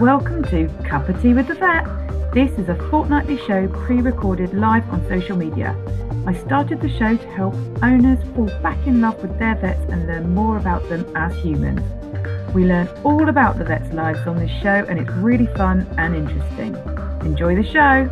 Welcome to Cup of Tea with the Vet. This is a fortnightly show pre recorded live on social media. I started the show to help owners fall back in love with their vets and learn more about them as humans. We learn all about the vets' lives on this show, and it's really fun and interesting. Enjoy the show.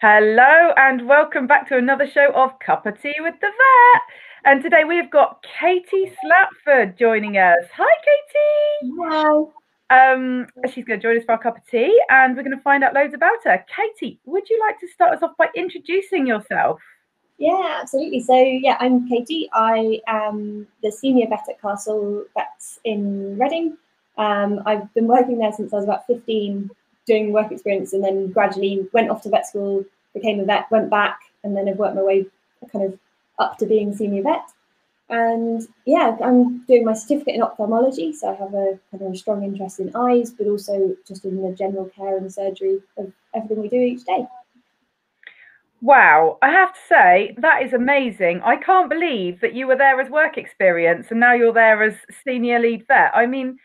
Hello, and welcome back to another show of Cup of Tea with the Vet. And today we've got Katie Slapford joining us. Hi, Katie. Hello. Um, she's going to join us for a cup of tea, and we're going to find out loads about her. Katie, would you like to start us off by introducing yourself? Yeah, absolutely. So, yeah, I'm Katie. I am the senior vet at Castle Vets in Reading. Um, I've been working there since I was about 15, doing work experience, and then gradually went off to vet school, became a vet, went back, and then I've worked my way kind of up to being senior vet. And yeah, I'm doing my certificate in ophthalmology, so I have a kind of a strong interest in eyes, but also just in the general care and surgery of everything we do each day. Wow, I have to say that is amazing. I can't believe that you were there as work experience and now you're there as senior lead vet. I mean,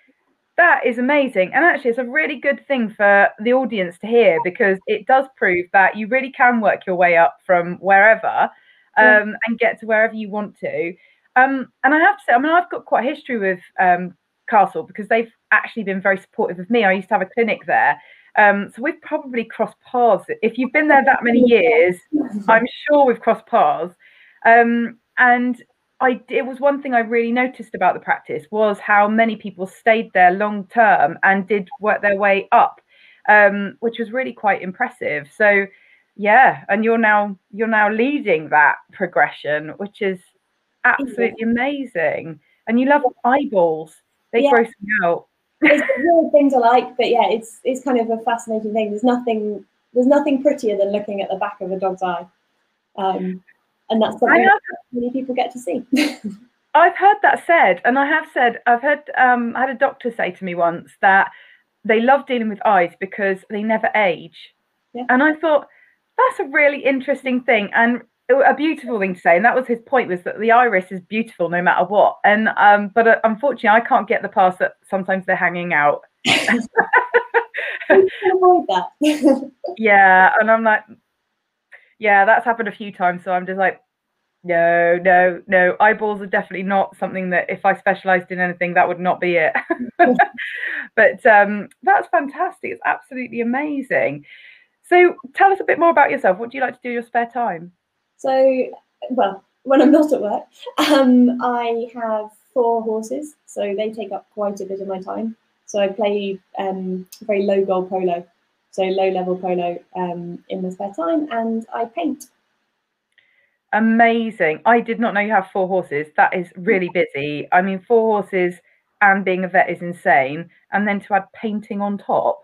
that is amazing. And actually, it's a really good thing for the audience to hear because it does prove that you really can work your way up from wherever um, and get to wherever you want to. Um, and I have to say, I mean, I've got quite a history with um, Castle because they've actually been very supportive of me. I used to have a clinic there. Um, so we've probably crossed paths. If you've been there that many years, I'm sure we've crossed paths. Um, and I, it was one thing I really noticed about the practice was how many people stayed there long term and did work their way up, um, which was really quite impressive. So yeah and you're now you're now leading that progression which is absolutely yeah. amazing and you love eyeballs they yeah. gross me out it's the things I like, but yeah, it's it's kind of a fascinating thing. There's nothing there's nothing prettier than looking at the back of a dog's eye, um, and that's something that many people get to see. I've heard that said, and I have said I've heard um, I had a doctor say to me once that they love dealing with eyes because they never age, yeah. and I thought that's a really interesting thing and a beautiful thing to say and that was his point was that the iris is beautiful no matter what and um but uh, unfortunately i can't get the past that sometimes they're hanging out. Yeah and i'm like yeah that's happened a few times so i'm just like no no no eyeballs are definitely not something that if i specialized in anything that would not be it. But um that's fantastic it's absolutely amazing so tell us a bit more about yourself. What do you like to do in your spare time? So, well, when I'm not at work, um, I have four horses, so they take up quite a bit of my time. So I play um, very low goal polo, so low level polo um, in my spare time, and I paint. Amazing! I did not know you have four horses. That is really busy. I mean, four horses and being a vet is insane, and then to add painting on top.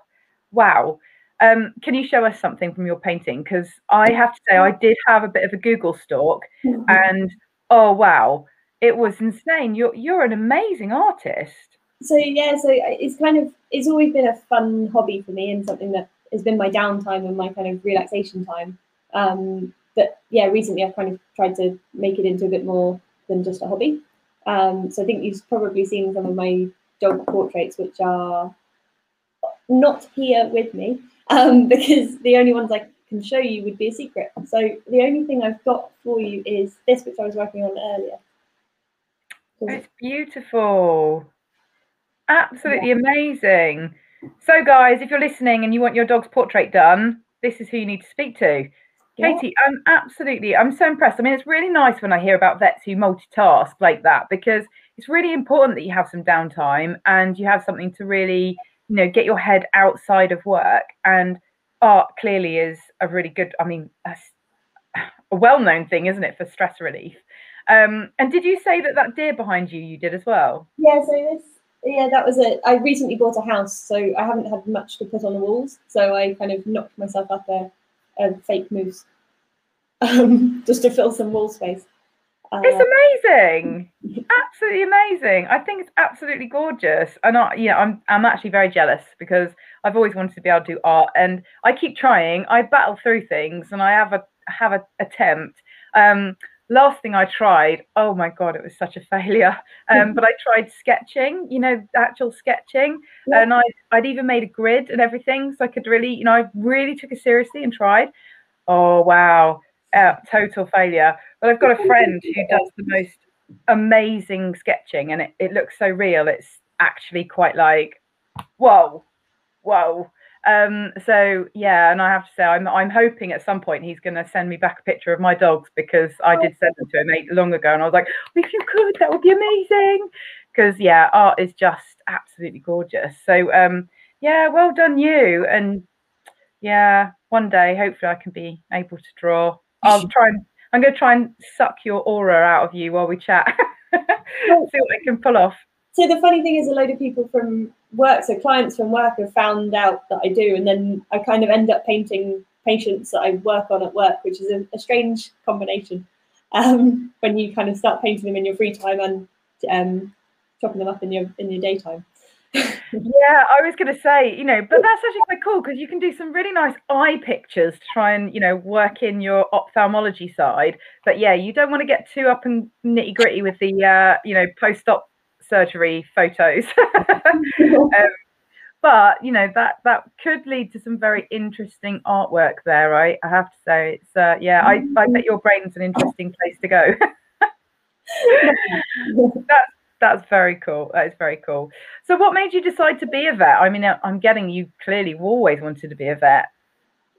Wow. Um, can you show us something from your painting? Because I have to say, I did have a bit of a Google stalk, mm-hmm. and oh wow, it was insane. You're you're an amazing artist. So yeah, so it's kind of it's always been a fun hobby for me and something that has been my downtime and my kind of relaxation time. Um, but yeah, recently I've kind of tried to make it into a bit more than just a hobby. Um, so I think you've probably seen some of my dog portraits, which are not here with me, um, because the only ones I can show you would be a secret. So the only thing I've got for you is this, which I was working on earlier. It's beautiful. Absolutely yeah. amazing. So, guys, if you're listening and you want your dog's portrait done, this is who you need to speak to. Yeah. Katie, I'm absolutely, I'm so impressed. I mean, it's really nice when I hear about vets who multitask like that because it's really important that you have some downtime and you have something to really you know get your head outside of work and art clearly is a really good i mean a, a well-known thing isn't it for stress relief? Um, and did you say that that deer behind you you did as well? Yeah so this yeah that was it. I recently bought a house so i haven't had much to put on the walls so i kind of knocked myself up a, a fake moose um, just to fill some wall space uh, it's amazing, absolutely amazing. I think it's absolutely gorgeous, and I, yeah, I'm I'm actually very jealous because I've always wanted to be able to do art, and I keep trying. I battle through things, and I have a have a attempt. Um, last thing I tried, oh my god, it was such a failure. Um, but I tried sketching, you know, actual sketching, yeah. and I I'd even made a grid and everything, so I could really, you know, I really took it seriously and tried. Oh wow, uh, total failure. But I've got a friend who does the most amazing sketching, and it, it looks so real. It's actually quite like, whoa, whoa. Um, so yeah, and I have to say, I'm I'm hoping at some point he's going to send me back a picture of my dogs because I did send them to him eight, long ago, and I was like, if you could, that would be amazing. Because yeah, art is just absolutely gorgeous. So um, yeah, well done you, and yeah, one day hopefully I can be able to draw. I'll try and I'm going to try and suck your aura out of you while we chat. See what I can pull off. So the funny thing is, a load of people from work, so clients from work, have found out that I do, and then I kind of end up painting patients that I work on at work, which is a, a strange combination. Um, when you kind of start painting them in your free time and um, chopping them up in your in your daytime yeah, I was going to say, you know, but that's actually quite cool because you can do some really nice eye pictures to try and, you know, work in your ophthalmology side. But yeah, you don't want to get too up and nitty gritty with the, uh, you know, post op surgery photos. um, but you know that that could lead to some very interesting artwork there. Right, I have to say, it's uh, yeah. I I bet your brain's an interesting place to go. that's that's very cool. That is very cool. So, what made you decide to be a vet? I mean, I'm getting you clearly always wanted to be a vet.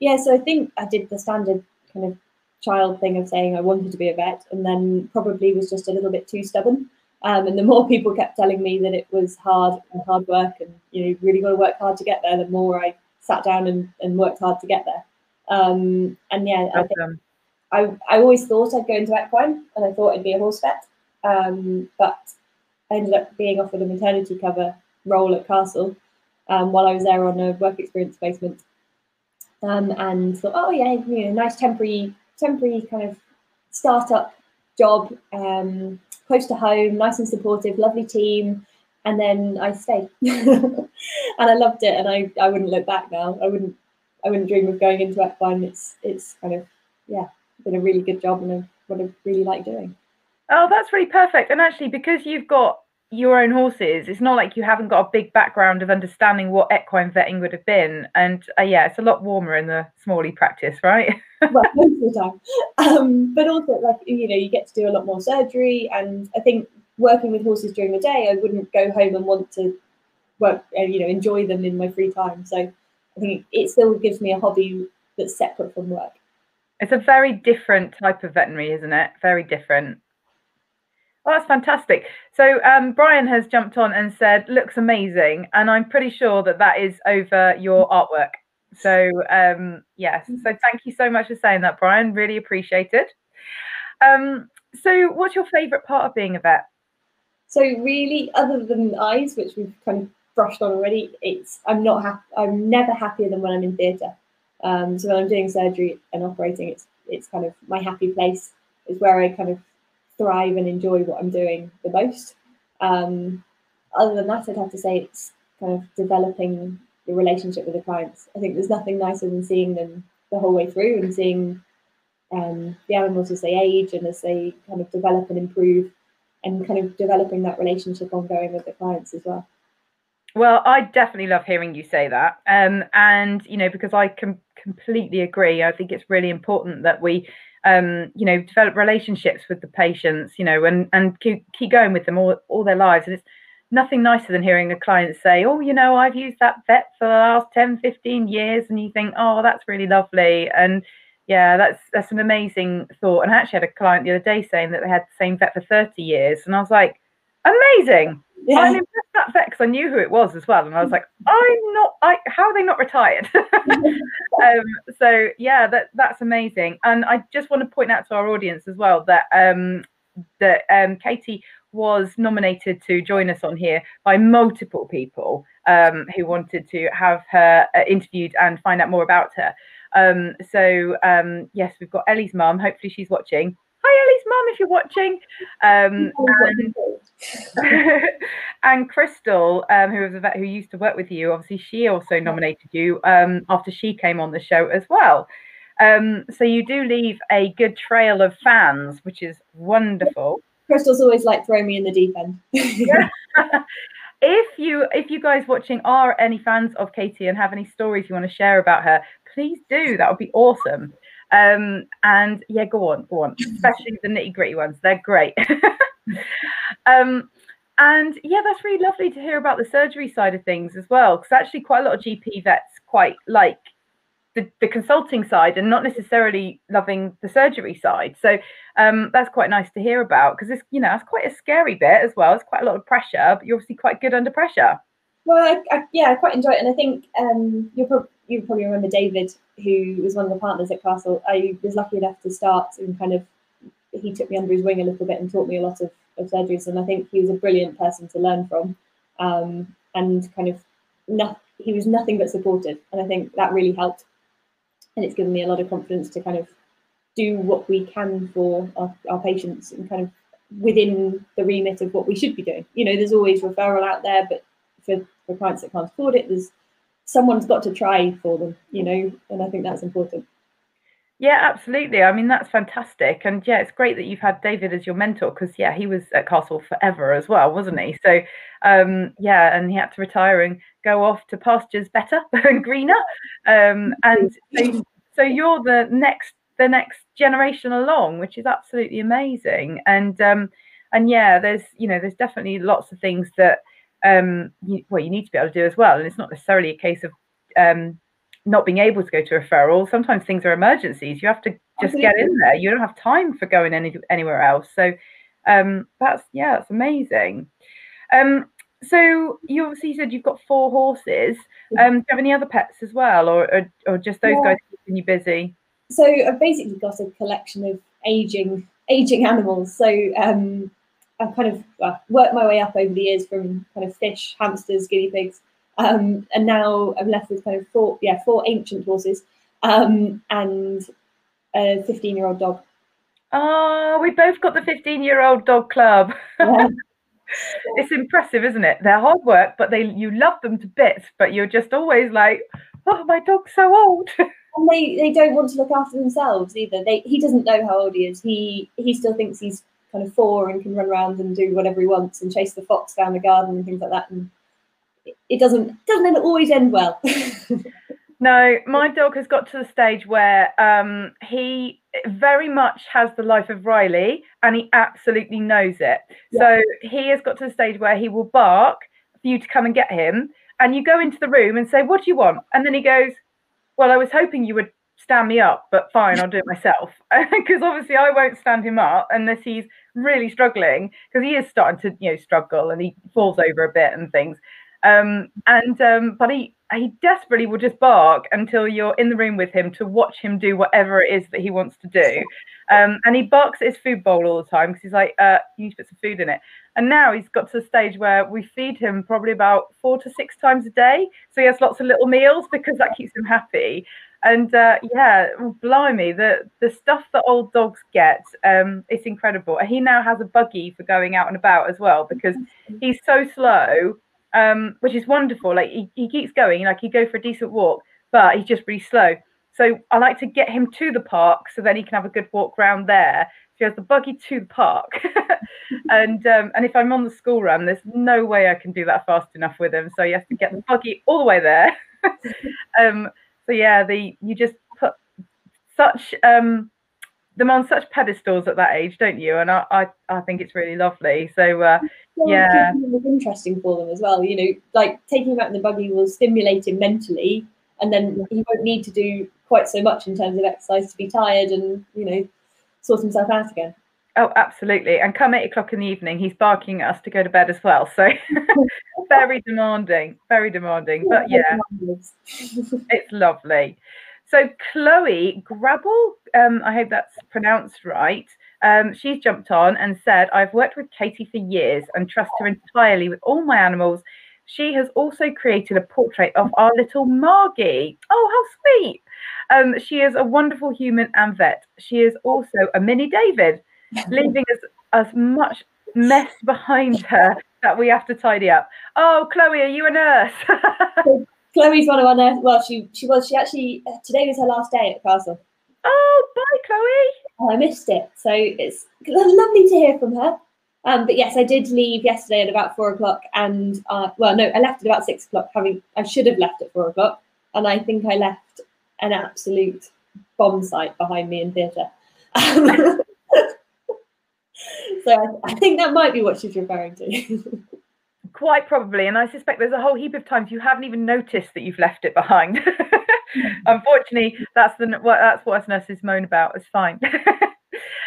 Yeah, so I think I did the standard kind of child thing of saying I wanted to be a vet, and then probably was just a little bit too stubborn. Um, and the more people kept telling me that it was hard and hard work, and you know, really got to work hard to get there, the more I sat down and, and worked hard to get there. Um, and yeah, I, think I, I always thought I'd go into equine, and I thought I'd be a horse vet. Um, but I ended up being offered a maternity cover role at Castle um, while I was there on a work experience placement. Um, and thought, oh yeah, you know, nice temporary, temporary kind of startup job, um, close to home, nice and supportive, lovely team. And then I stayed, and I loved it, and I, I wouldn't look back now. I wouldn't I wouldn't dream of going into equine. It's it's kind of yeah, been a really good job and what I really like doing. Oh, that's really perfect. And actually, because you've got your own horses, it's not like you haven't got a big background of understanding what equine vetting would have been. And uh, yeah, it's a lot warmer in the smalley practice, right? well, most of the time. Um, but also, like, you know, you get to do a lot more surgery. And I think working with horses during the day, I wouldn't go home and want to work, uh, you know, enjoy them in my free time. So I think it still gives me a hobby that's separate from work. It's a very different type of veterinary, isn't it? Very different. That's fantastic. So um, Brian has jumped on and said, looks amazing. And I'm pretty sure that that is over your artwork. So um, yes, so thank you so much for saying that, Brian. Really appreciate it. Um, so what's your favourite part of being a vet? So really, other than eyes, which we've kind of brushed on already, it's I'm not happy. I'm never happier than when I'm in theatre. Um, so when I'm doing surgery and operating, it's it's kind of my happy place. Is where I kind of thrive and enjoy what I'm doing the most. Um, other than that, I'd have to say it's kind of developing the relationship with the clients. I think there's nothing nicer than seeing them the whole way through and seeing um, the animals as they age and as they kind of develop and improve and kind of developing that relationship ongoing with the clients as well. Well, I definitely love hearing you say that. Um, and, you know, because I can completely agree. I think it's really important that we um, you know, develop relationships with the patients, you know, and and keep, keep going with them all, all their lives. And it's nothing nicer than hearing a client say, oh, you know, I've used that vet for the last 10, 15 years. And you think, oh, that's really lovely. And yeah, that's that's an amazing thought. And I actually had a client the other day saying that they had the same vet for 30 years. And I was like, amazing. Yeah. I'm impressed that because I knew who it was as well. And I was like, I'm not, I, how are they not retired? um, so yeah, that that's amazing. And I just want to point out to our audience as well that um, that um, Katie was nominated to join us on here by multiple people um, who wanted to have her uh, interviewed and find out more about her. Um, so um, yes, we've got Ellie's mum. Hopefully she's watching. Hi, Ellie's mum, if you're watching. Um, and, and Crystal, um, who was a vet who used to work with you, obviously she also nominated you um, after she came on the show as well. Um, so you do leave a good trail of fans, which is wonderful. Crystal's always like throw me in the deep end. if you if you guys watching are any fans of Katie and have any stories you want to share about her, please do. That would be awesome. Um, and yeah, go on, go on. Especially the nitty gritty ones. They're great. um, and yeah, that's really lovely to hear about the surgery side of things as well. Because actually, quite a lot of GP vets quite like the, the consulting side and not necessarily loving the surgery side. So um, that's quite nice to hear about because it's you know it's quite a scary bit as well. It's quite a lot of pressure, but you're obviously quite good under pressure. Well, I, I, yeah, I quite enjoy it, and I think um, you pro- you probably remember David, who was one of the partners at Castle. I was lucky enough to start and kind of he took me under his wing a little bit and taught me a lot of, of surgeries, and I think he was a brilliant person to learn from, um, and kind of no, he was nothing but supportive, and I think that really helped and it's given me a lot of confidence to kind of do what we can for our, our patients and kind of within the remit of what we should be doing. You know, there's always referral out there, but for, for clients that can't afford it, there's someone's got to try for them, you know, and I think that's important. Yeah, absolutely. I mean, that's fantastic. And yeah, it's great that you've had David as your mentor because, yeah, he was at Castle forever as well, wasn't he? So, um, yeah, and he had to retire and go off to pastures better and greener. Um, and so, so you're the next the next generation along, which is absolutely amazing. And um, and yeah, there's you know there's definitely lots of things that um, you, well you need to be able to do as well. And it's not necessarily a case of um, not being able to go to referral. Sometimes things are emergencies. You have to just get in there. You don't have time for going any anywhere else. So um, that's yeah, that's amazing. Um, so you obviously said you've got four horses. Um, do you have any other pets as well, or or, or just those yeah. guys keeping you busy? So I've basically got a collection of aging aging animals. So um, I've kind of well, worked my way up over the years from kind of fish, hamsters, guinea pigs, um, and now I'm left with kind of four, yeah, four ancient horses um, and a 15 year old dog. Oh, we both got the 15 year old dog club. Yeah. it's impressive, isn't it? They're hard work, but they you love them to bits, but you're just always like, oh, my dog's so old. and they, they don't want to look after themselves either. They he doesn't know how old he is. He he still thinks he's kind of four and can run around and do whatever he wants and chase the fox down the garden and things like that. And it doesn't doesn't always end well. no, my dog has got to the stage where um, he very much has the life of Riley, and he absolutely knows it. Yeah. So he has got to the stage where he will bark for you to come and get him, and you go into the room and say, "What do you want?" And then he goes, "Well, I was hoping you would." stand me up, but fine, I'll do it myself. Because obviously I won't stand him up unless he's really struggling because he is starting to, you know, struggle and he falls over a bit and things. Um, and um, but he he desperately will just bark until you're in the room with him to watch him do whatever it is that he wants to do. Um, and he barks at his food bowl all the time because he's like, uh, you need to put some food in it. And now he's got to the stage where we feed him probably about four to six times a day. So he has lots of little meals because that keeps him happy. And uh, yeah, blimey, the the stuff that old dogs get, um, it's incredible. And he now has a buggy for going out and about as well because he's so slow um, which is wonderful. Like he, he keeps going, like he go for a decent walk, but he's just really slow. So I like to get him to the park so then he can have a good walk around there. So he has the buggy to the park. and um, and if I'm on the school run, there's no way I can do that fast enough with him. So he has to get the buggy all the way there. um, so yeah, the you just put such um, them on such pedestals at that age, don't you? And I, I, I think it's really lovely. So uh, yeah, it's interesting for them as well. You know, like taking him out in the buggy will stimulate him mentally, and then he won't need to do quite so much in terms of exercise to be tired and you know sort himself out again. Oh, absolutely. And come eight o'clock in the evening, he's barking at us to go to bed as well. So very demanding, very demanding. But yeah, it's lovely. So Chloe Grabble, um, I hope that's pronounced right. Um, she's jumped on and said, I've worked with Katie for years and trust her entirely with all my animals. She has also created a portrait of our little Margie. Oh, how sweet. Um, she is a wonderful human and vet. She is also a mini David, leaving us as much mess behind her that we have to tidy up. Oh, Chloe, are you a nurse? Chloe's one of our nurses. Well, she she was. She actually today was her last day at the castle. Oh, bye, Chloe. Oh, I missed it. So it's lovely to hear from her. Um, but yes, I did leave yesterday at about four o'clock, and uh, well, no, I left at about six o'clock. Having I should have left at four o'clock, and I think I left an absolute bomb site behind me in theatre. so I, I, think that might be what she's referring to. Quite probably, and I suspect there's a whole heap of times you haven't even noticed that you've left it behind. Unfortunately, that's the what that's what us nurses moan about. It's fine.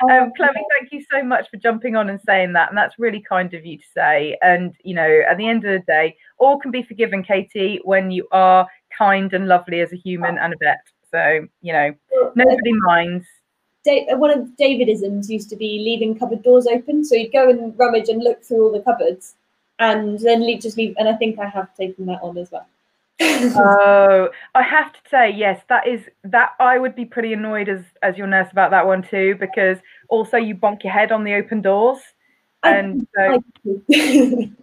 Oh, um, Chloe, thank you so much for jumping on and saying that, and that's really kind of you to say. And you know, at the end of the day, all can be forgiven, Katie, when you are kind and lovely as a human and a vet. So you know, nobody minds. Uh, one of Davidisms used to be leaving cupboard doors open, so you'd go and rummage and look through all the cupboards, and then leave, just leave. And I think I have taken that on as well oh, I have to say, yes, that is that I would be pretty annoyed as as your nurse about that one too, because also you bonk your head on the open doors. And so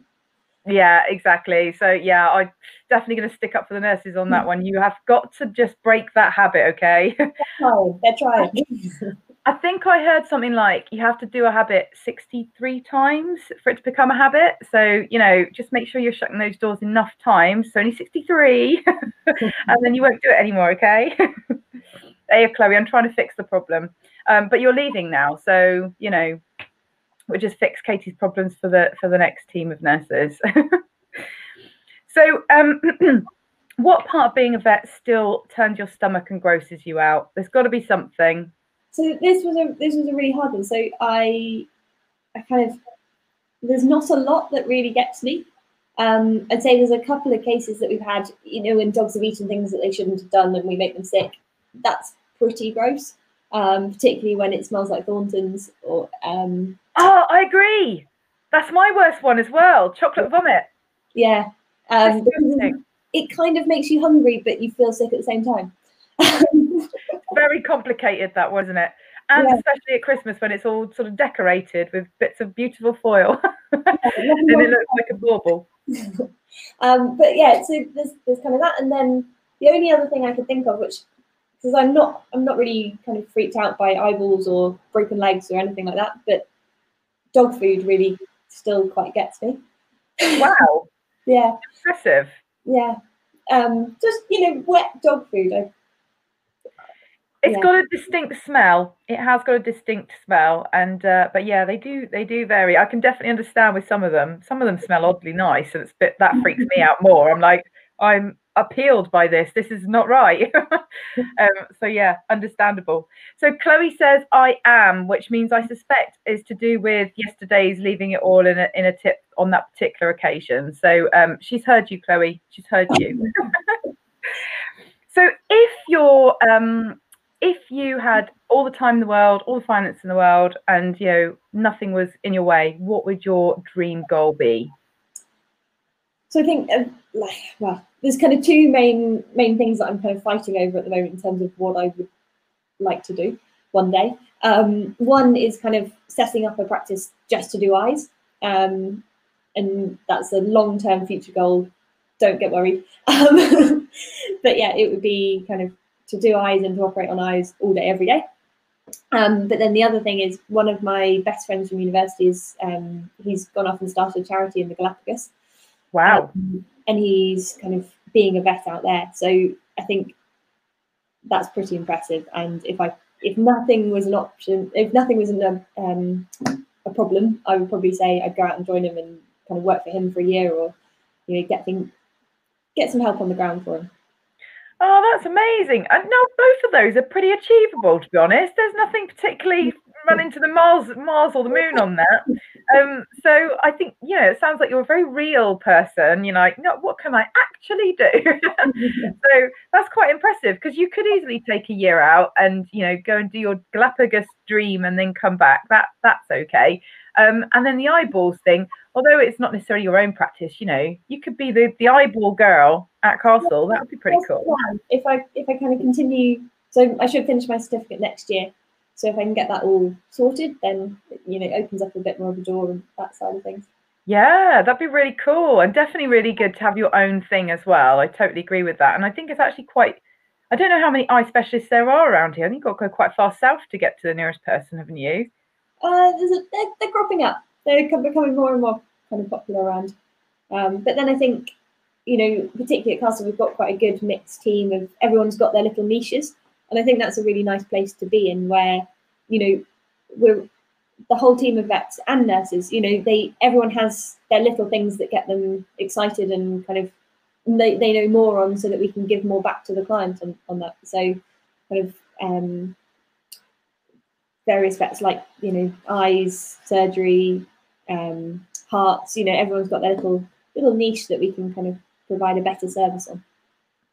Yeah, exactly. So yeah, I'm definitely gonna stick up for the nurses on that one. You have got to just break that habit, okay? They're trying. They're. I think I heard something like you have to do a habit 63 times for it to become a habit. So, you know, just make sure you're shutting those doors enough times. So only 63, and then you won't do it anymore, okay? hey, Chloe, I'm trying to fix the problem. Um, but you're leaving now. So, you know, we'll just fix Katie's problems for the for the next team of nurses. so um what part of being a vet still turns your stomach and grosses you out? There's got to be something so this was a this was a really hard one. So I I kind of there's not a lot that really gets me. Um, I'd say there's a couple of cases that we've had, you know, when dogs have eaten things that they shouldn't have done and we make them sick. That's pretty gross, um, particularly when it smells like Thornton's or. Um, oh, I agree. That's my worst one as well. Chocolate vomit. Yeah. Um, it kind of makes you hungry, but you feel sick at the same time. very complicated that wasn't it and yeah. especially at christmas when it's all sort of decorated with bits of beautiful foil and it looks like a bauble um, but yeah so there's, there's kind of that and then the only other thing i could think of which because i'm not i'm not really kind of freaked out by eyeballs or broken legs or anything like that but dog food really still quite gets me wow yeah impressive yeah um, just you know wet dog food I it's yeah. got a distinct smell. It has got a distinct smell, and uh, but yeah, they do they do vary. I can definitely understand with some of them. Some of them smell oddly nice, and it's bit that freaks me out more. I'm like, I'm appealed by this. This is not right. um, so yeah, understandable. So Chloe says I am, which means I suspect is to do with yesterday's leaving it all in a in a tip on that particular occasion. So um, she's heard you, Chloe. She's heard you. so if you're um, if you had all the time in the world, all the finance in the world, and you know nothing was in your way, what would your dream goal be? So I think, uh, like, well, there's kind of two main main things that I'm kind of fighting over at the moment in terms of what I would like to do one day. Um, one is kind of setting up a practice just to do eyes, um, and that's a long term future goal. Don't get worried. Um, but yeah, it would be kind of to do eyes and to operate on eyes all day, every day. Um, but then the other thing is one of my best friends from university is um, he's gone off and started a charity in the Galapagos. Wow. Um, and he's kind of being a vet out there. So I think that's pretty impressive. And if I if nothing was an option, if nothing was an, um, a problem, I would probably say I'd go out and join him and kind of work for him for a year or you know get things, get some help on the ground for him. Oh, that's amazing. And no, both of those are pretty achievable, to be honest. There's nothing particularly running into the Mars, Mars or the moon on that. Um, so I think, you know, it sounds like you're a very real person. You're like, no, what can I actually do? so that's quite impressive because you could easily take a year out and, you know, go and do your Galapagos dream and then come back. That that's okay. Um, and then the eyeballs thing, although it's not necessarily your own practice, you know, you could be the, the eyeball girl at Castle. That would be pretty cool. If I if I kind of continue, so I should finish my certificate next year. So if I can get that all sorted, then you know, it opens up a bit more of a door and that side of things. Yeah, that'd be really cool and definitely really good to have your own thing as well. I totally agree with that. And I think it's actually quite I don't know how many eye specialists there are around here. I think you've got to go quite far south to get to the nearest person, haven't you? Uh, there's a, they're, they're cropping up. They're becoming more and more kind of popular around. Um, but then I think, you know, particularly at Castle, we've got quite a good mixed team of everyone's got their little niches, and I think that's a really nice place to be in, where you know we're the whole team of vets and nurses. You know, they everyone has their little things that get them excited and kind of they, they know more on so that we can give more back to the client on, on that. So kind of um, various vets like, you know, eyes, surgery, um, hearts, you know, everyone's got their little little niche that we can kind of provide a better service on.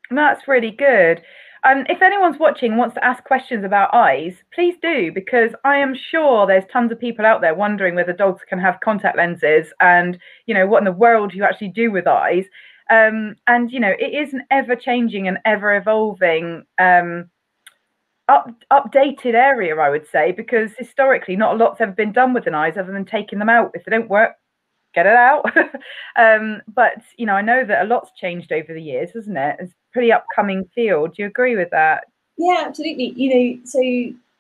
That's really good. Um, if anyone's watching wants to ask questions about eyes, please do because I am sure there's tons of people out there wondering whether dogs can have contact lenses and you know what in the world you actually do with eyes. Um, and you know, it is an ever changing and ever evolving um, up, updated area, I would say, because historically not a lot's ever been done with an eyes other than taking them out. If they don't work, get it out. um, but you know, I know that a lot's changed over the years, hasn't it? It's a pretty upcoming field. Do you agree with that? Yeah, absolutely. You know, so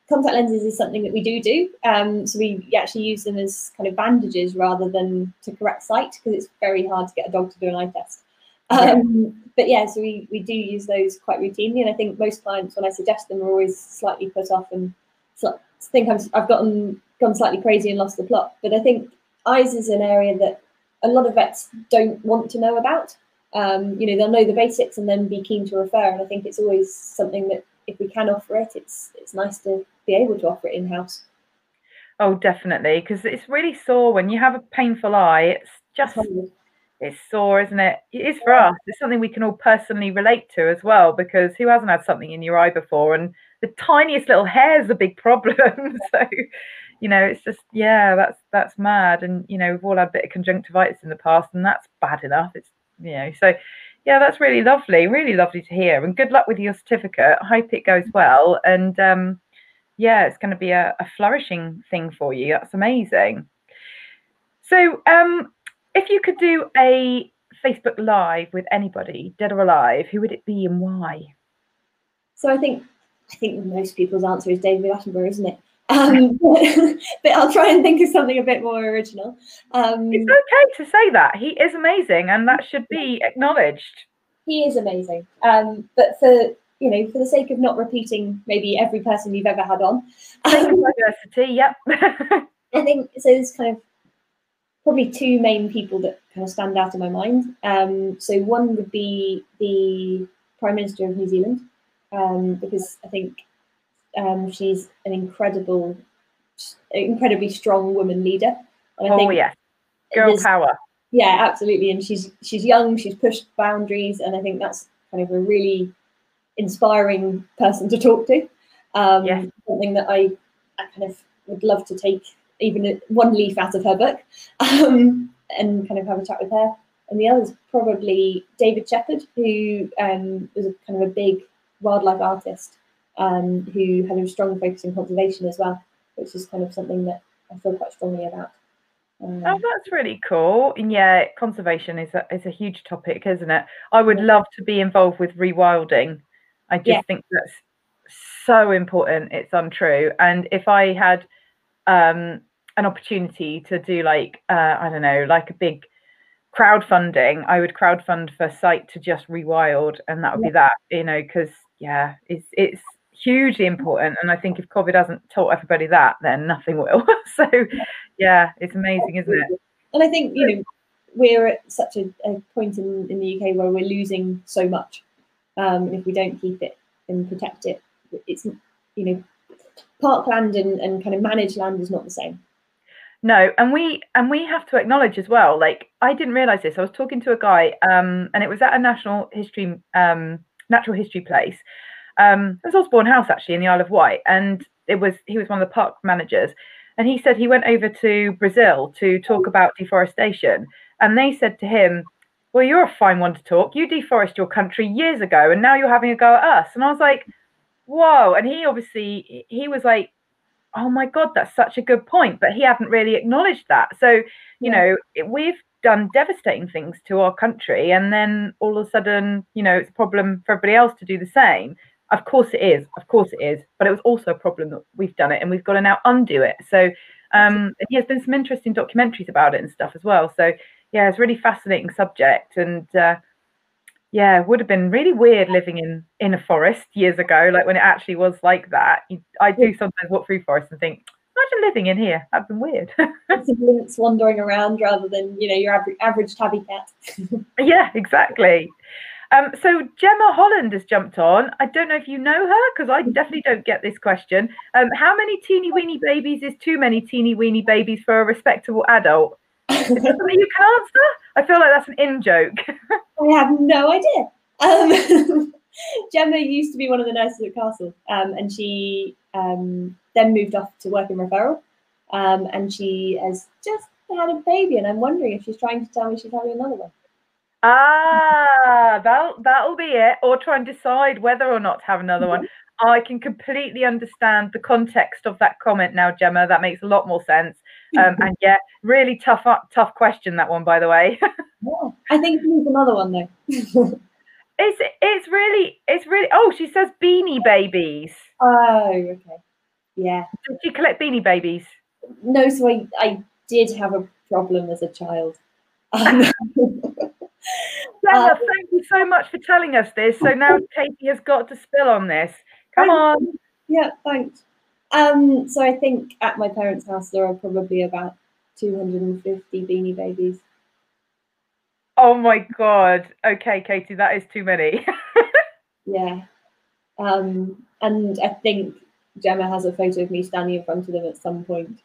contact lenses is something that we do do. Um, so we actually use them as kind of bandages rather than to correct sight because it's very hard to get a dog to do an eye test. Um, but yeah, so we, we do use those quite routinely, and I think most clients, when I suggest them, are always slightly put off and so, think I'm, I've gotten gone slightly crazy and lost the plot. But I think eyes is an area that a lot of vets don't want to know about. Um, you know, they'll know the basics and then be keen to refer. And I think it's always something that if we can offer it, it's it's nice to be able to offer it in house. Oh, definitely, because it's really sore when you have a painful eye. It's just it's sore, isn't it? It is for us. It's something we can all personally relate to as well, because who hasn't had something in your eye before? And the tiniest little hair is a big problem. so, you know, it's just yeah, that's that's mad. And you know, we've all had a bit of conjunctivitis in the past, and that's bad enough. It's you know, so yeah, that's really lovely, really lovely to hear. And good luck with your certificate. I hope it goes well. And um, yeah, it's going to be a, a flourishing thing for you. That's amazing. So, um, if you could do a Facebook Live with anybody, dead or alive, who would it be and why? So I think I think most people's answer is David Attenborough, isn't it? Um, but I'll try and think of something a bit more original. Um, it's okay to say that he is amazing, and that should be acknowledged. He is amazing, um, but for you know, for the sake of not repeating maybe every person you've ever had on, diversity. Yep. I think so. There's kind of probably two main people that kind of stand out in my mind. Um, so one would be the Prime Minister of New Zealand, um, because I think um, she's an incredible, incredibly strong woman leader. And I oh yeah, girl power. Yeah, absolutely. And she's she's young. She's pushed boundaries, and I think that's kind of a really inspiring person to talk to. Um, yeah. Something that I, I kind of would love to take even one leaf out of her book um, and kind of have a chat with her. And the other is probably David Shepherd, who um, was a kind of a big wildlife artist um, who had a strong focus in conservation as well, which is kind of something that I feel quite strongly about. Um, oh, that's really cool. And yeah, conservation is a is a huge topic, isn't it? I would love to be involved with rewilding. I just yeah. think that's so important. It's untrue. And if I had um, an opportunity to do like uh, I don't know, like a big crowdfunding, I would crowdfund for site to just rewild, and that would yeah. be that, you know, because yeah, it's it's hugely important, and I think if COVID hasn't taught everybody that, then nothing will. so yeah, it's amazing, isn't it? And I think you know we're at such a, a point in, in the UK where we're losing so much, um, and if we don't keep it and protect it, it's you know parkland and, and kind of managed land is not the same. No, and we and we have to acknowledge as well. Like I didn't realize this. I was talking to a guy, um, and it was at a national history, um, natural history place. Um, it was Osborne House actually in the Isle of Wight, and it was he was one of the park managers, and he said he went over to Brazil to talk about deforestation, and they said to him, "Well, you're a fine one to talk. You deforested your country years ago, and now you're having a go at us." And I was like, "Whoa!" And he obviously he was like oh my god that's such a good point but he hadn't really acknowledged that so you yeah. know it, we've done devastating things to our country and then all of a sudden you know it's a problem for everybody else to do the same Of course it is. Of course it is. But it was also a problem that we've done it and we've got to now undo it. So um, yeah, there's been some interesting documentaries about it and stuff as well. So yeah, it's a really fascinating subject. And uh, yeah, it would have been really weird living in in a forest years ago, like when it actually was like that. You, I do sometimes walk through forests and think, imagine living in here. That'd been weird. lynx wandering around rather than you know your average, average tabby cat. yeah, exactly. Um, so Gemma Holland has jumped on. I don't know if you know her because I definitely don't get this question. Um, how many teeny weeny babies is too many teeny weeny babies for a respectable adult? Is that something you can answer? I feel like that's an in joke. I have no idea. Um, Gemma used to be one of the nurses at Castle, um, and she um, then moved off to work in referral. Um, and she has just had a baby, and I'm wondering if she's trying to tell me she's having another one. Ah, that'll that'll be it. Or try and decide whether or not to have another one. I can completely understand the context of that comment now, Gemma. That makes a lot more sense. Um, and yeah, really tough uh, tough question that one, by the way. yeah, I think needs another one though. it's it's really it's really. Oh, she says beanie babies. Oh, okay. Yeah. Did you collect beanie babies? No, so I I did have a problem as a child. Um, Gemma, uh, thank you so much for telling us this. So now Katie has got to spill on this. Come on. Yeah, thanks. Um, so I think at my parents' house there are probably about 250 beanie babies. Oh my god. Okay, Katie, that is too many. yeah. Um, and I think Gemma has a photo of me standing in front of them at some point.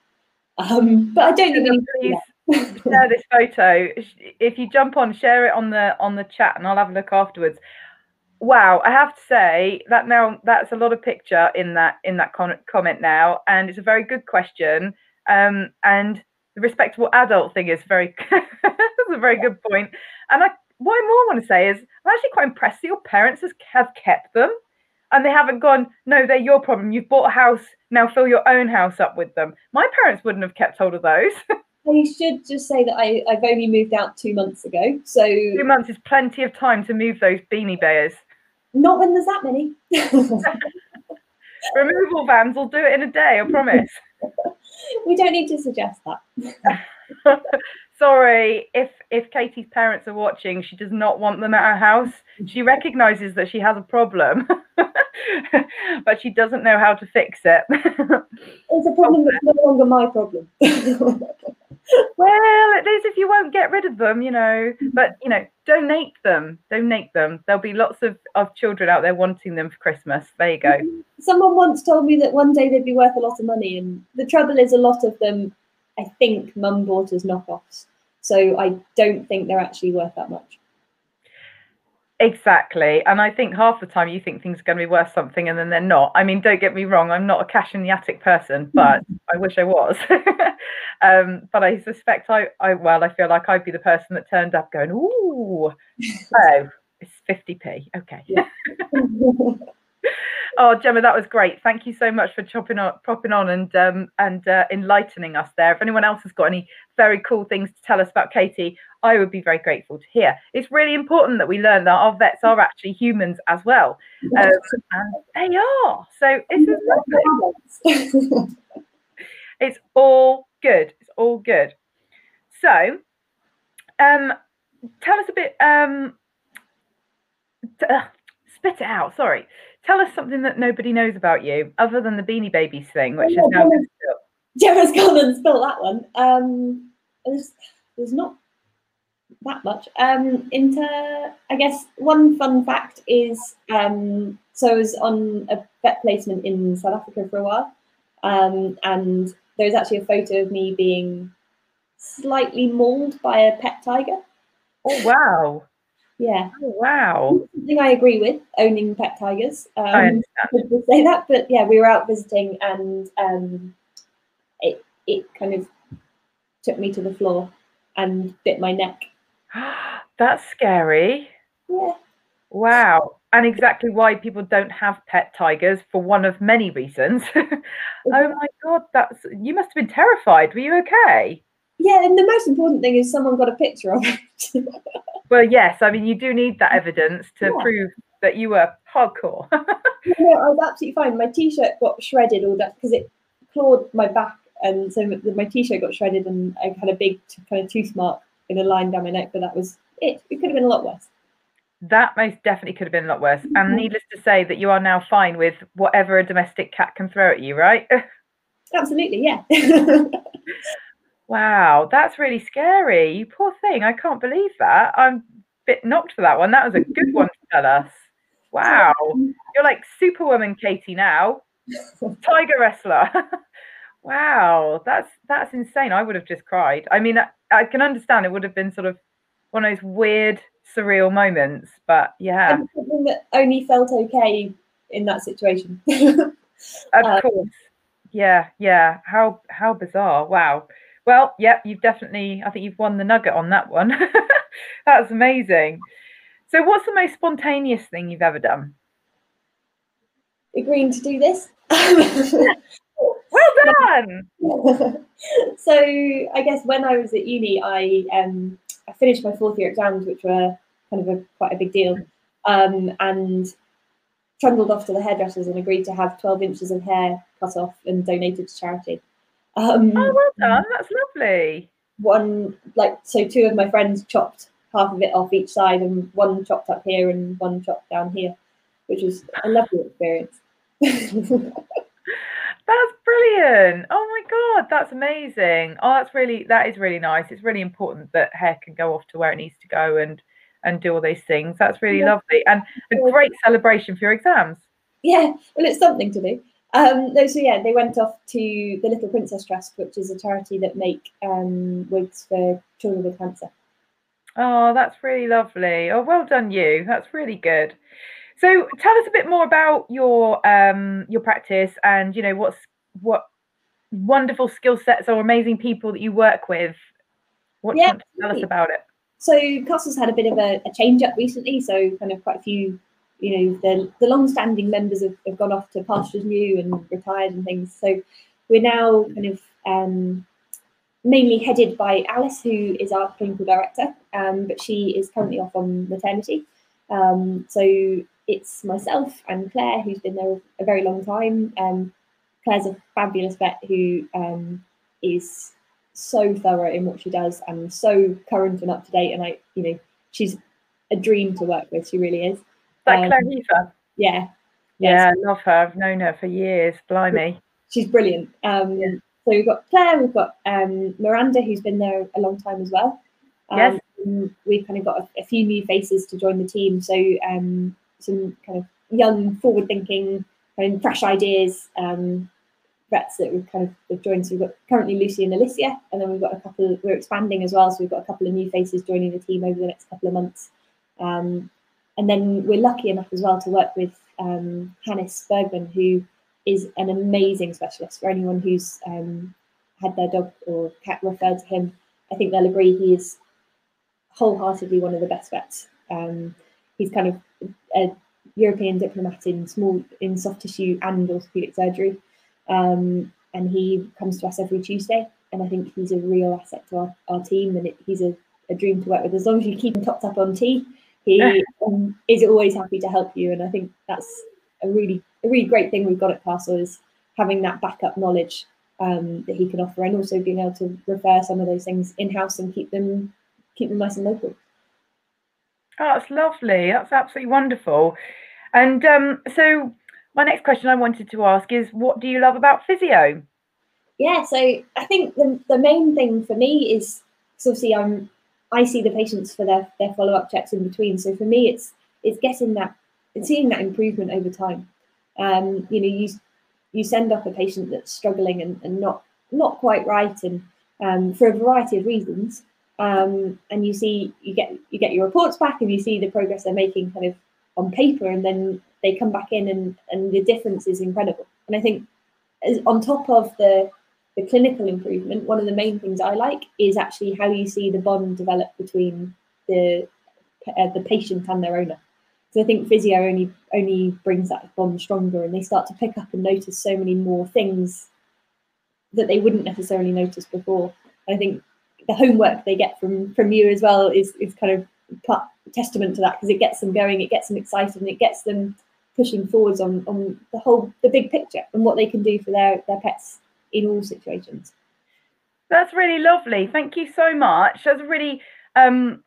Um, but I don't think please share this photo. If you jump on, share it on the on the chat, and I'll have a look afterwards. Wow, I have to say that now that's a lot of picture in that in that con- comment now, and it's a very good question. Um, and the respectable adult thing is very that's a very good point. And I, what I more want to say is I'm actually quite impressed that your parents have kept them and they haven't gone, no, they're your problem. You've bought a house, now fill your own house up with them. My parents wouldn't have kept hold of those. I should just say that I, I've only moved out two months ago. So two months is plenty of time to move those beanie bears. Not when there's that many. Removal vans will do it in a day, I promise. we don't need to suggest that. Sorry, if if Katie's parents are watching, she does not want them at her house. She recognizes that she has a problem, but she doesn't know how to fix it. it's a problem that's no longer my problem well, at least if you won't get rid of them, you know, but you know, donate them, donate them. There'll be lots of, of children out there wanting them for Christmas. There you go. Someone once told me that one day they'd be worth a lot of money, and the trouble is, a lot of them, I think, mum bought as knockoffs. So I don't think they're actually worth that much. Exactly. And I think half the time you think things are going to be worth something and then they're not. I mean, don't get me wrong, I'm not a cash in the attic person, but I wish I was. um, but I suspect I, I, well, I feel like I'd be the person that turned up going, ooh, oh, it's 50p. Okay. Yeah. oh, Gemma, that was great. Thank you so much for chopping on, popping on and um, and uh, enlightening us there. If anyone else has got any very cool things to tell us about Katie, I would be very grateful to hear. It's really important that we learn that our vets are actually humans as well, um, and they are. So lovely. it's all good. It's all good. So, um, tell us a bit. Um, t- uh, spit it out. Sorry tell us something that nobody knows about you other than the Beanie Babies thing, which oh, is now been Gemma's gone and spilled that one. Um, there's, there's not that much. Um, into, I guess one fun fact is, um, so I was on a vet placement in South Africa for a while, um, and there's actually a photo of me being slightly mauled by a pet tiger. Oh wow! Yeah. Oh, wow. Something I agree with owning pet tigers. Um, I understand. Say that, but yeah, we were out visiting and um, it it kind of took me to the floor and bit my neck. That's scary. Yeah. Wow. And exactly why people don't have pet tigers for one of many reasons. oh my god, that's you must have been terrified. Were you okay? Yeah, and the most important thing is someone got a picture of it. well, yes, I mean you do need that evidence to yeah. prove that you were hardcore. no, I was absolutely fine. My t-shirt got shredded all that because it clawed my back, and so my t-shirt got shredded, and I had a big kind of tooth mark in a line down my neck. But that was it. It could have been a lot worse. That most definitely could have been a lot worse. And mm-hmm. needless to say, that you are now fine with whatever a domestic cat can throw at you, right? Absolutely, yeah. Wow, that's really scary. You poor thing. I can't believe that. I'm a bit knocked for that one. That was a good one to tell us. Wow. You're like Superwoman Katie now. Tiger wrestler. wow, that's that's insane. I would have just cried. I mean, I, I, can understand it would have been sort of one of those weird, surreal moments, but yeah. something that only felt okay in that situation. of um, course yeah, yeah. How how bizarre. Wow. Well, yeah, you've definitely I think you've won the nugget on that one. That's amazing. So what's the most spontaneous thing you've ever done? Agreeing to do this. well done. so I guess when I was at uni, I um I finished my fourth year exams, which were kind of a quite a big deal. Um, and trundled off to the hairdressers and agreed to have 12 inches of hair cut off and donated to charity. Um, oh, well done. That's lovely. One, like, so two of my friends chopped half of it off each side and one chopped up here and one chopped down here, which was a lovely experience. that's brilliant. Oh my God, that's amazing. Oh, that's really, that is really nice. It's really important that hair can go off to where it needs to go and and do all those things. That's really yeah. lovely and a great celebration for your exams. Yeah, well, it's something to do. Um, no, so yeah, they went off to the Little Princess Trust, which is a charity that make um, wigs for children with cancer. Oh, that's really lovely. Oh, well done, you. That's really good. So, tell us a bit more about your um, your practice, and you know what's what wonderful skill sets or amazing people that you work with. What yeah, tell us about it? So Castle's had a bit of a, a, change up recently. So kind of quite a few, you know, the, the long-standing members have, have gone off to pastures new and retired and things. So we're now kind of um, mainly headed by Alice, who is our clinical director, um, but she is currently off on maternity. Um, so it's myself and Claire, who's been there a very long time. Um, Claire's a fabulous vet who um, is so thorough in what she does and so current and up to date. And I, you know, she's a dream to work with. She really is. That um, Claire Heaver. Yeah. Yeah, I love her. I've known her for years. Blimey. She's brilliant. Um, yeah. So we've got Claire, we've got um, Miranda, who's been there a long time as well. Um, yes. We've kind of got a, a, few new faces to join the team. So um, some kind of young, forward-thinking, kind of fresh ideas. Um, vets that we've kind of we've joined. So we've got currently Lucy and Alicia, and then we've got a couple. We're expanding as well, so we've got a couple of new faces joining the team over the next couple of months. Um, and then we're lucky enough as well to work with um, Hannes Bergman, who is an amazing specialist. For anyone who's um, had their dog or cat referred to him, I think they'll agree he is wholeheartedly one of the best vets. Um, he's kind of a European Diplomate in small in soft tissue and orthopedic surgery. Um, and he comes to us every Tuesday. And I think he's a real asset to our, our team and it, he's a, a, dream to work with. As long as you keep him topped up on tea, he um, is always happy to help you. And I think that's a really, a really great thing we've got at Castle is having that backup knowledge um, that he can offer and also being able to refer some of those things in-house and keep them keep them nice and local. Oh, that's lovely. That's absolutely wonderful. And um, so my next question I wanted to ask is what do you love about physio? Yeah, so I think the, the main thing for me is obviously I'm I see the patients for their, their follow up checks in between. So for me, it's it's getting that and seeing that improvement over time. Um, you know, you you send off a patient that's struggling and, and not not quite right, and um, for a variety of reasons. Um, and you see you get you get your reports back, and you see the progress they're making kind of on paper, and then they come back in and, and the difference is incredible. And I think on top of the, the clinical improvement, one of the main things I like is actually how you see the bond develop between the uh, the patient and their owner. So I think physio only only brings that bond stronger, and they start to pick up and notice so many more things that they wouldn't necessarily notice before. I think the homework they get from from you as well is is kind of testament to that because it gets them going, it gets them excited, and it gets them pushing forwards on on the whole the big picture and what they can do for their their pets in all situations. That's really lovely. Thank you so much. That's a really um,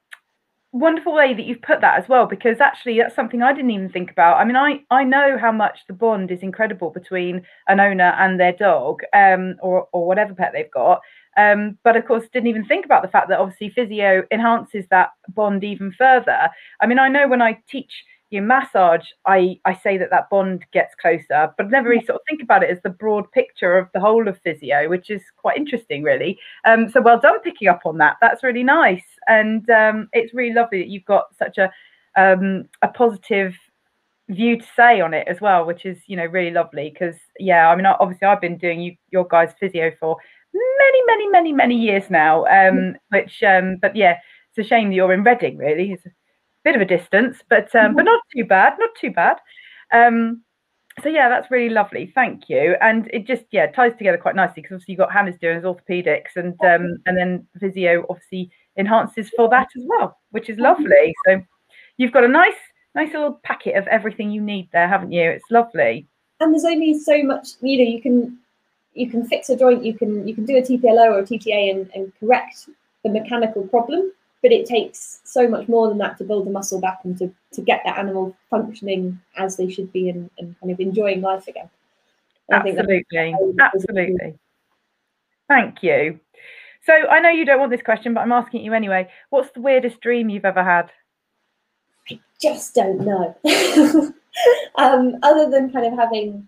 wonderful way that you've put that as well, because actually that's something I didn't even think about. I mean, I I know how much the bond is incredible between an owner and their dog, um, or or whatever pet they've got. Um, but of course, didn't even think about the fact that obviously physio enhances that bond even further. I mean, I know when I teach you massage, I, I say that that bond gets closer, but never really sort of think about it as the broad picture of the whole of physio, which is quite interesting, really. Um, so well done picking up on that. That's really nice, and um, it's really lovely that you've got such a um, a positive view to say on it as well, which is you know really lovely. Because yeah, I mean obviously I've been doing you your guys physio for many many many many years now, um, which um, but yeah, it's a shame that you're in Reading. Really, it's bit of a distance, but um, but mm-hmm. not too bad, not too bad. Um, so yeah, that's really lovely. Thank you. And it just yeah ties together quite nicely because obviously you've got Hannes doing his orthopedics and um, and then physio obviously enhances for that as well, which is lovely. So you've got a nice nice little packet of everything you need there, haven't you? It's lovely. And there's only so much you know you can you can fix a joint, you can you can do a TPLO or a TTA and, and correct the mechanical problem but it takes so much more than that to build the muscle back and to, to get that animal functioning as they should be and, and kind of enjoying life again. absolutely, absolutely. Thank you. So I know you don't want this question, but I'm asking you anyway. What's the weirdest dream you've ever had? I just don't know. um, other than kind of having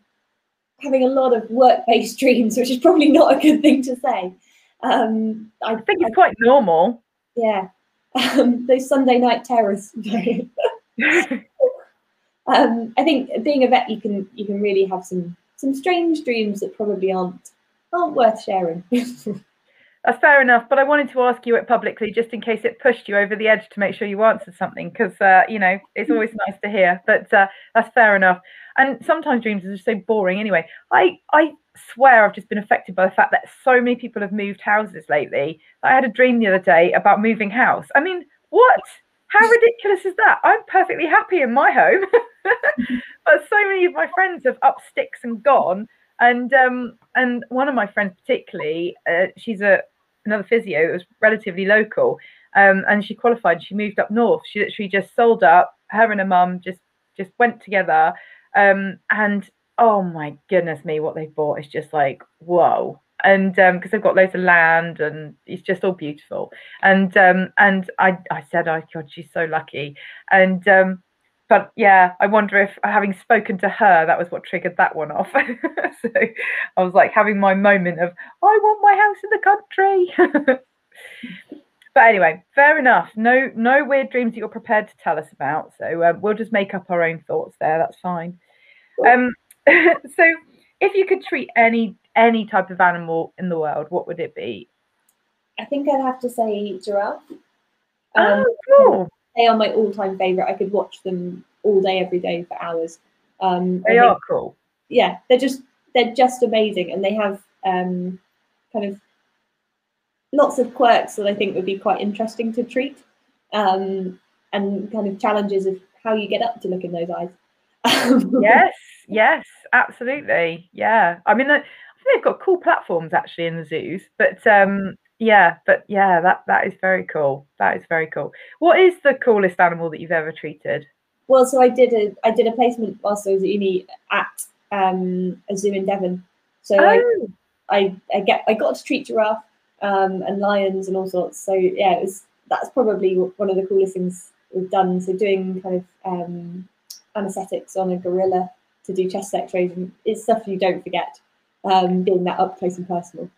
having a lot of work-based dreams, which is probably not a good thing to say. Um, I, I think it's I, quite normal. Yeah, um, those Sunday night terrors. um, I think being a vet, you can you can really have some some strange dreams that probably aren't aren't worth sharing. That's fair enough, but I wanted to ask you it publicly just in case it pushed you over the edge to make sure you answered something because uh, you know it's always nice to hear. But uh, that's fair enough. And sometimes dreams are just so boring anyway. I I swear I've just been affected by the fact that so many people have moved houses lately. I had a dream the other day about moving house. I mean, what? How ridiculous is that? I'm perfectly happy in my home, but so many of my friends have up sticks and gone. And um, and one of my friends particularly, uh, she's a another physio. It was relatively local, um, and she qualified. She moved up north. She literally just sold up. Her and her mum just just went together, um, and oh my goodness me, what they've bought is just like whoa. And because um, they've got loads of land and it's just all beautiful. And um, and I I said, oh God, she's so lucky. And um, but yeah, I wonder if having spoken to her, that was what triggered that one off. so I was like having my moment of, I want my house in the country. but anyway, fair enough. No, no weird dreams that you're prepared to tell us about. So um, we'll just make up our own thoughts there. That's fine. Um, so if you could treat any any type of animal in the world, what would it be? I think I'd have to say giraffe. Oh, um, oh, cool. They are my all-time favorite. I could watch them all day, every day for hours. Um, they are they, cool. Yeah, they're just they're just amazing, and they have um, kind of lots of quirks that I think would be quite interesting to treat, um, and kind of challenges of how you get up to look in those eyes. yes, yes, absolutely. Yeah, I mean, I think they've got cool platforms actually in the zoos, but um, yeah, but yeah, that that is very cool. That is very cool. What is the coolest animal that you've ever treated? Well, so I did a I did a placement whilst I was at uni at um, a zoo in Devon. So oh. I, I I get I got to treat giraffe um, and lions and all sorts. So yeah, it was that's probably one of the coolest things we've done. So doing kind of um, anesthetics on a gorilla to do chest X-rays is stuff you don't forget. Um, being that up close and personal.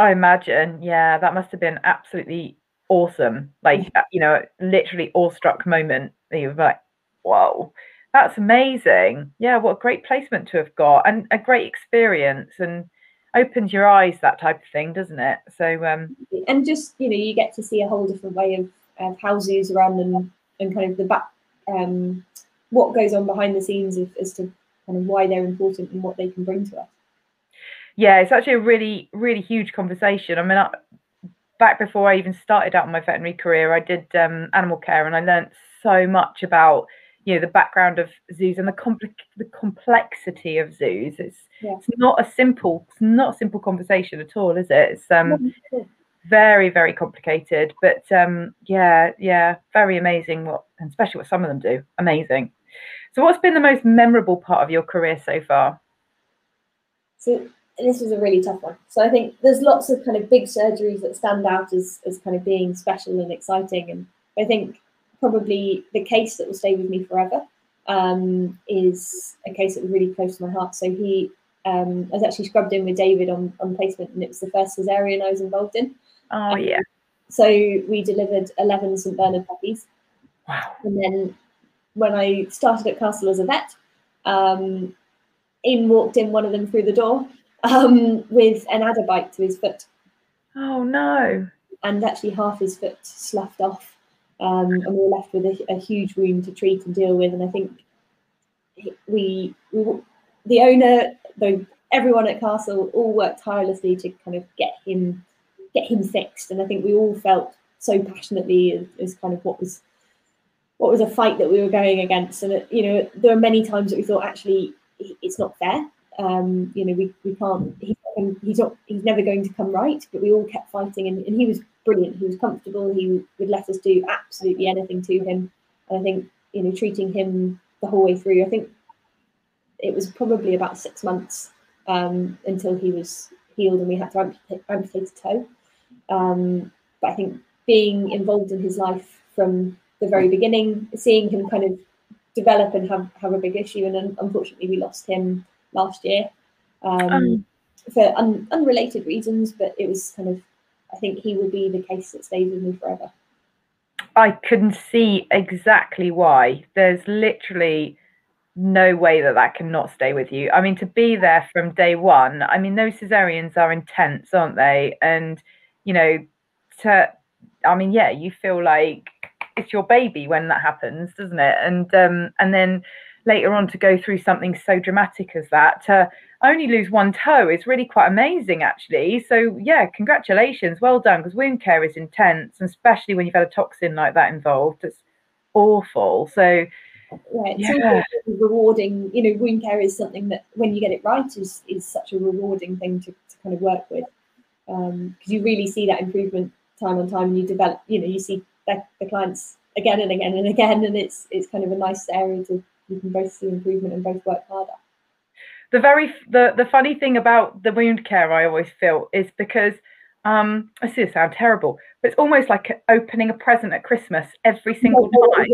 I imagine, yeah, that must have been absolutely awesome. Like, you know, literally awestruck moment. You were like, whoa, that's amazing. Yeah, what a great placement to have got and a great experience and opens your eyes, that type of thing, doesn't it? So, um, and just, you know, you get to see a whole different way of, of how zoos run and, and kind of the back, um, what goes on behind the scenes of, as to kind of why they're important and what they can bring to us yeah, it's actually a really, really huge conversation. I mean, I, back before I even started out my veterinary career, I did um, animal care, and I learned so much about you know the background of zoos and the compl- the complexity of zoos. It's yeah. it's not a simple it's not a simple conversation at all, is it? It's um very very complicated, but um yeah yeah very amazing what and especially what some of them do amazing. So what's been the most memorable part of your career so far? So this was a really tough one. So I think there's lots of kind of big surgeries that stand out as as kind of being special and exciting, and I think probably the case that will stay with me forever um, is a case that was really close to my heart. So he, um, I was actually scrubbed in with David on, on placement, and it was the first cesarean I was involved in. Oh um, yeah. So we delivered eleven St Bernard puppies. Wow. And then when I started at Castle as a vet, um, in walked in one of them through the door um, with an adder bite to his foot. Oh no! And actually, half his foot sloughed off um, and we were left with a, a, huge wound to treat and deal with. And I think we, we the owner, the everyone at Castle, all worked tirelessly to kind of get him get him fixed. And I think we all felt so passionately as, as kind of what was what was a fight that we were going against. And you know, there were many times that we thought actually it's not fair. Um, you know, we, we can't. He's, he's not. He's never going to come right. But we all kept fighting, and, and he was brilliant. He was comfortable. He would let us do absolutely anything to him. And I think, you know, treating him the whole way through, I think it was probably about six months um, until he was healed and we had to amputate, amputate a toe. Um, but I think being involved in his life from the very beginning, seeing him kind of develop and have, have a big issue, and un- unfortunately we lost him last year um, um. for un- unrelated reasons, but it was kind of I think he will be the case that stays with me forever. I can see exactly why. There's literally no way that that cannot stay with you. I mean, to be there from day one. I mean, those cesareans are intense, aren't they? And you know, to I mean, yeah, you feel like it's your baby when that happens, doesn't it? And um, and then later on to go through something so dramatic as that to only lose one toe is really quite amazing actually. So yeah congratulations. Well done because wound care is intense and especially when you've had a toxin like that involved. It's awful. So yeah, it's yeah. rewarding you know wound care is something that when you get it right is is such a rewarding thing to, to kind of work with. Because um, you really see that improvement time on time and you develop you know you see the, the clients again and again and again and it's it's kind of a nice area to you can both see improvement and both work harder. The very the the funny thing about the wound care I always feel is because um I see this sound terrible, but it's almost like opening a present at Christmas every single time.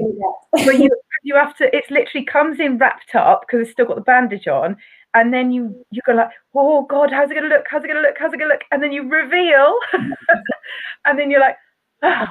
Where you you have to it literally comes in wrapped up because it's still got the bandage on and then you you go like oh god how's it gonna look? How's it gonna look? How's it gonna look? And then you reveal and then you're like oh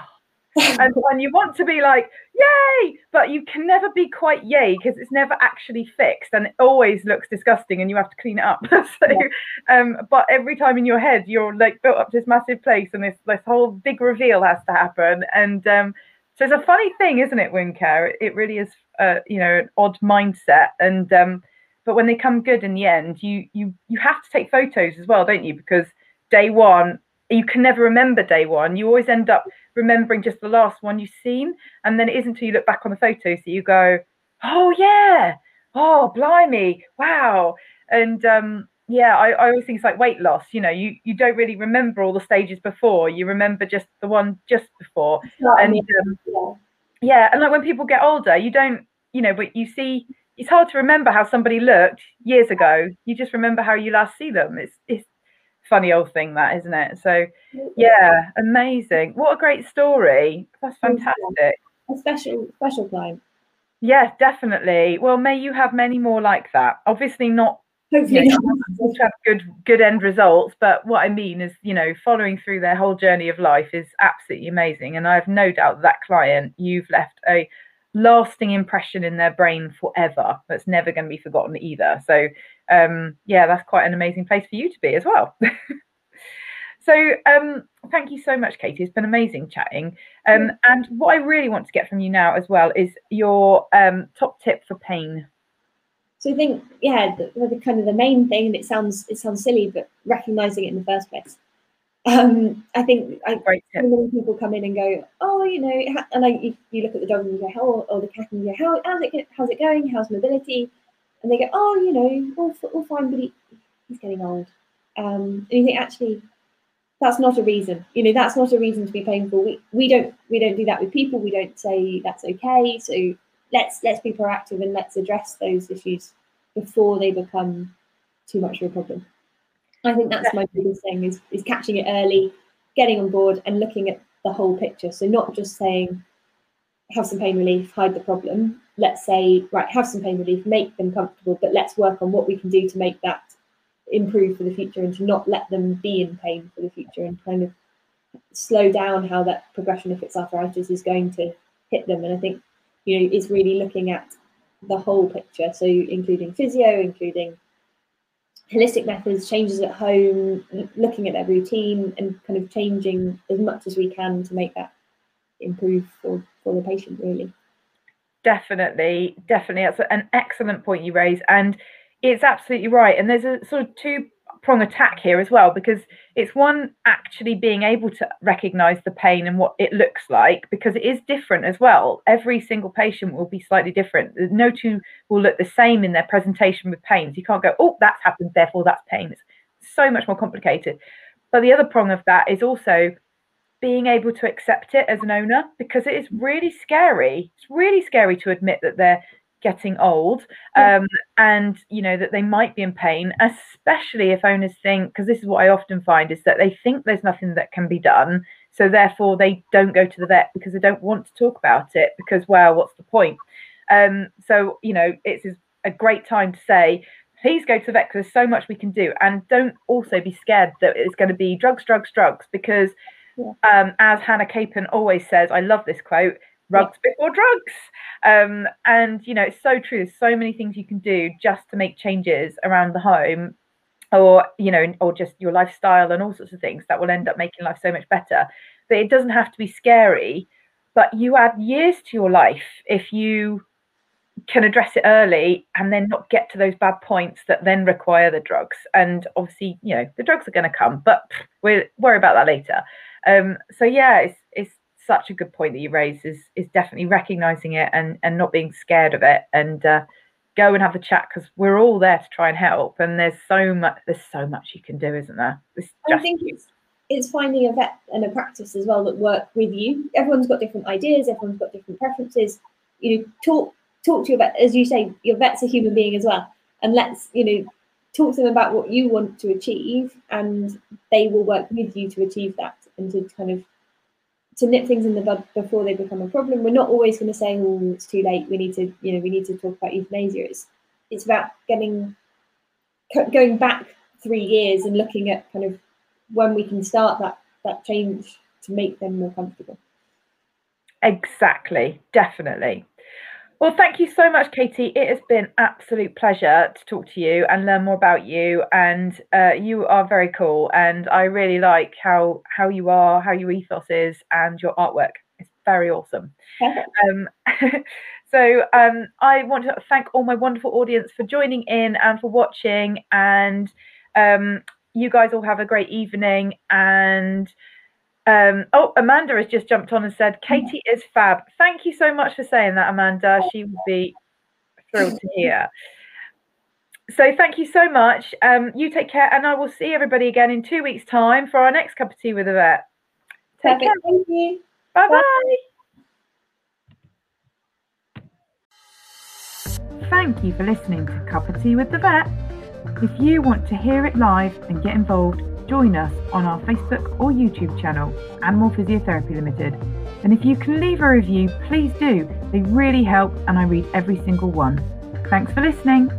and, and you want to be like, yay, but you can never be quite yay because it's never actually fixed and it always looks disgusting and you have to clean it up. so, yeah. um, but every time in your head, you're like built up this massive place and this, this whole big reveal has to happen. And um, so it's a funny thing, isn't it, wound care? It, it really is, uh, you know, an odd mindset. And, um, but when they come good in the end, you, you, you have to take photos as well, don't you? Because day one, you can never remember day one. You always end up remembering just the last one you've seen. And then it isn't until you look back on the photos that you go, oh, yeah, oh, blimey, wow. And um, yeah, I, I always think it's like weight loss. You know, you, you don't really remember all the stages before, you remember just the one just before. and um, yeah, and like when people get older, you don't, you know, but you see, it's hard to remember how somebody looked years ago. You just remember how you last see them. It's it's funny old thing that isn't it? So yeah amazing. What a great story. That's fantastic. A special special client yeah definitely. Well may you have many more like that. Obviously not hopefully you know, have good good end results but what i mean is you know following through their whole journey of life is absolutely amazing and i have no doubt that, that client you've left a lasting impression in their brain forever that's never going to be forgotten either. So um yeah that's quite an amazing place for you to be as well. So um thank you so much katie. It's been amazing chatting. Um and what i really want to get from you now as well is your um top tip for pain. So i think yeah the, the kind of the main thing and it sounds it sounds silly but recognizing it in the first place. Um, I think I, many people come in and go, oh, you know, and I, you, you look at the dog and you go, how, or the cat and you go, how, how's it, how's it going? How's mobility? And they go, oh, you know, all, all fine, but he, he's getting old. Um, and you think actually, that's not a reason. You know, that's not a reason to be painful. We we don't we don't do that with people. We don't say that's okay. So let's let's be proactive and let's address those issues before they become too much of a problem. I think that's my biggest thing is, is catching it early, getting on board and looking at the whole picture. So not just saying, have some pain relief, hide the problem. Let's say, right, have some pain relief, make them comfortable, but let's work on what we can do to make that improve for the future and to not let them be in pain for the future and kind of slow down how that progression if it's arthritis is going to hit them. And I think, you know, it's really looking at the whole picture. So including physio, including holistic methods, changes at home, looking at their routine and kind of changing as much as we can to make that improve for, for the patient really. Definitely, definitely. That's an excellent point you raise. And it's absolutely right. And there's a sort of two prong attack here as well because it's one actually being able to recognize the pain and what it looks like because it is different as well every single patient will be slightly different no two will look the same in their presentation with pains you can't go oh that's happened therefore that's pain it's so much more complicated but the other prong of that is also being able to accept it as an owner because it is really scary. It's really scary to admit that they're getting old um, and you know that they might be in pain especially if owners think because this is what i often find is that they think there's nothing that can be done so therefore they don't go to the vet because they don't want to talk about it because well what's the point um, so you know it's a great time to say please go to the vet because there's so much we can do and don't also be scared that it's going to be drugs drugs drugs because yeah. um, as hannah capon always says i love this quote rugs before drugs. Um, and you know, it's so true. There's so many things you can do just to make changes around the home, or you know, or just your lifestyle and all sorts of things that will end up making life so much better. But it doesn't have to be scary. But you add years to your life if you can address it early and then not get to those bad points that then require the drugs. And obviously, you know, the drugs are going to come, but we'll worry about that later. Um, so yeah, it's it's such a good point that you raised is is definitely recognizing it and and not being scared of it and uh, go and have a chat because we're all there to try and help and there's so much there's so much you can do isn't there? Just, i think it's it's finding a vet and a practice as well that work with you. Everyone's got different ideas everyone's got different preferences. You know talk talk to your vet as you say your vet's a human being as well and let's you know talk to them about what you want to achieve and they will work with you to achieve that and to kind of to nip things in the bud before they become a problem. We're not always going to say, "Oh, it's too late. We need to, you know, we need to talk about euthanasia." It's it's about getting going back three years and looking at kind of when we can start that that change to make them more comfortable. Exactly, definitely. Well, thank you so much, Katie. It has been absolute pleasure to talk to you and learn more about you. And uh, you are very cool, and I really like how how you are, how your ethos is, and your artwork. It's very awesome. um, so um, I want to thank all my wonderful audience for joining in and for watching. And um, you guys all have a great evening. And um, oh, Amanda has just jumped on and said, Katie is fab. Thank you so much for saying that, Amanda. She would be thrilled to hear. So thank you so much. Um, you take care, and I will see everybody again in two weeks' time for our next cup of tea with a vet. Take Perfect. care. Thank you. Bye bye. Thank you for listening to Cup of Tea with the Vet. If you want to hear it live and get involved, join us on our Facebook or YouTube channel, Animal Physiotherapy Limited. And if you can leave a review, please do. They really help and I read every single one. Thanks for listening.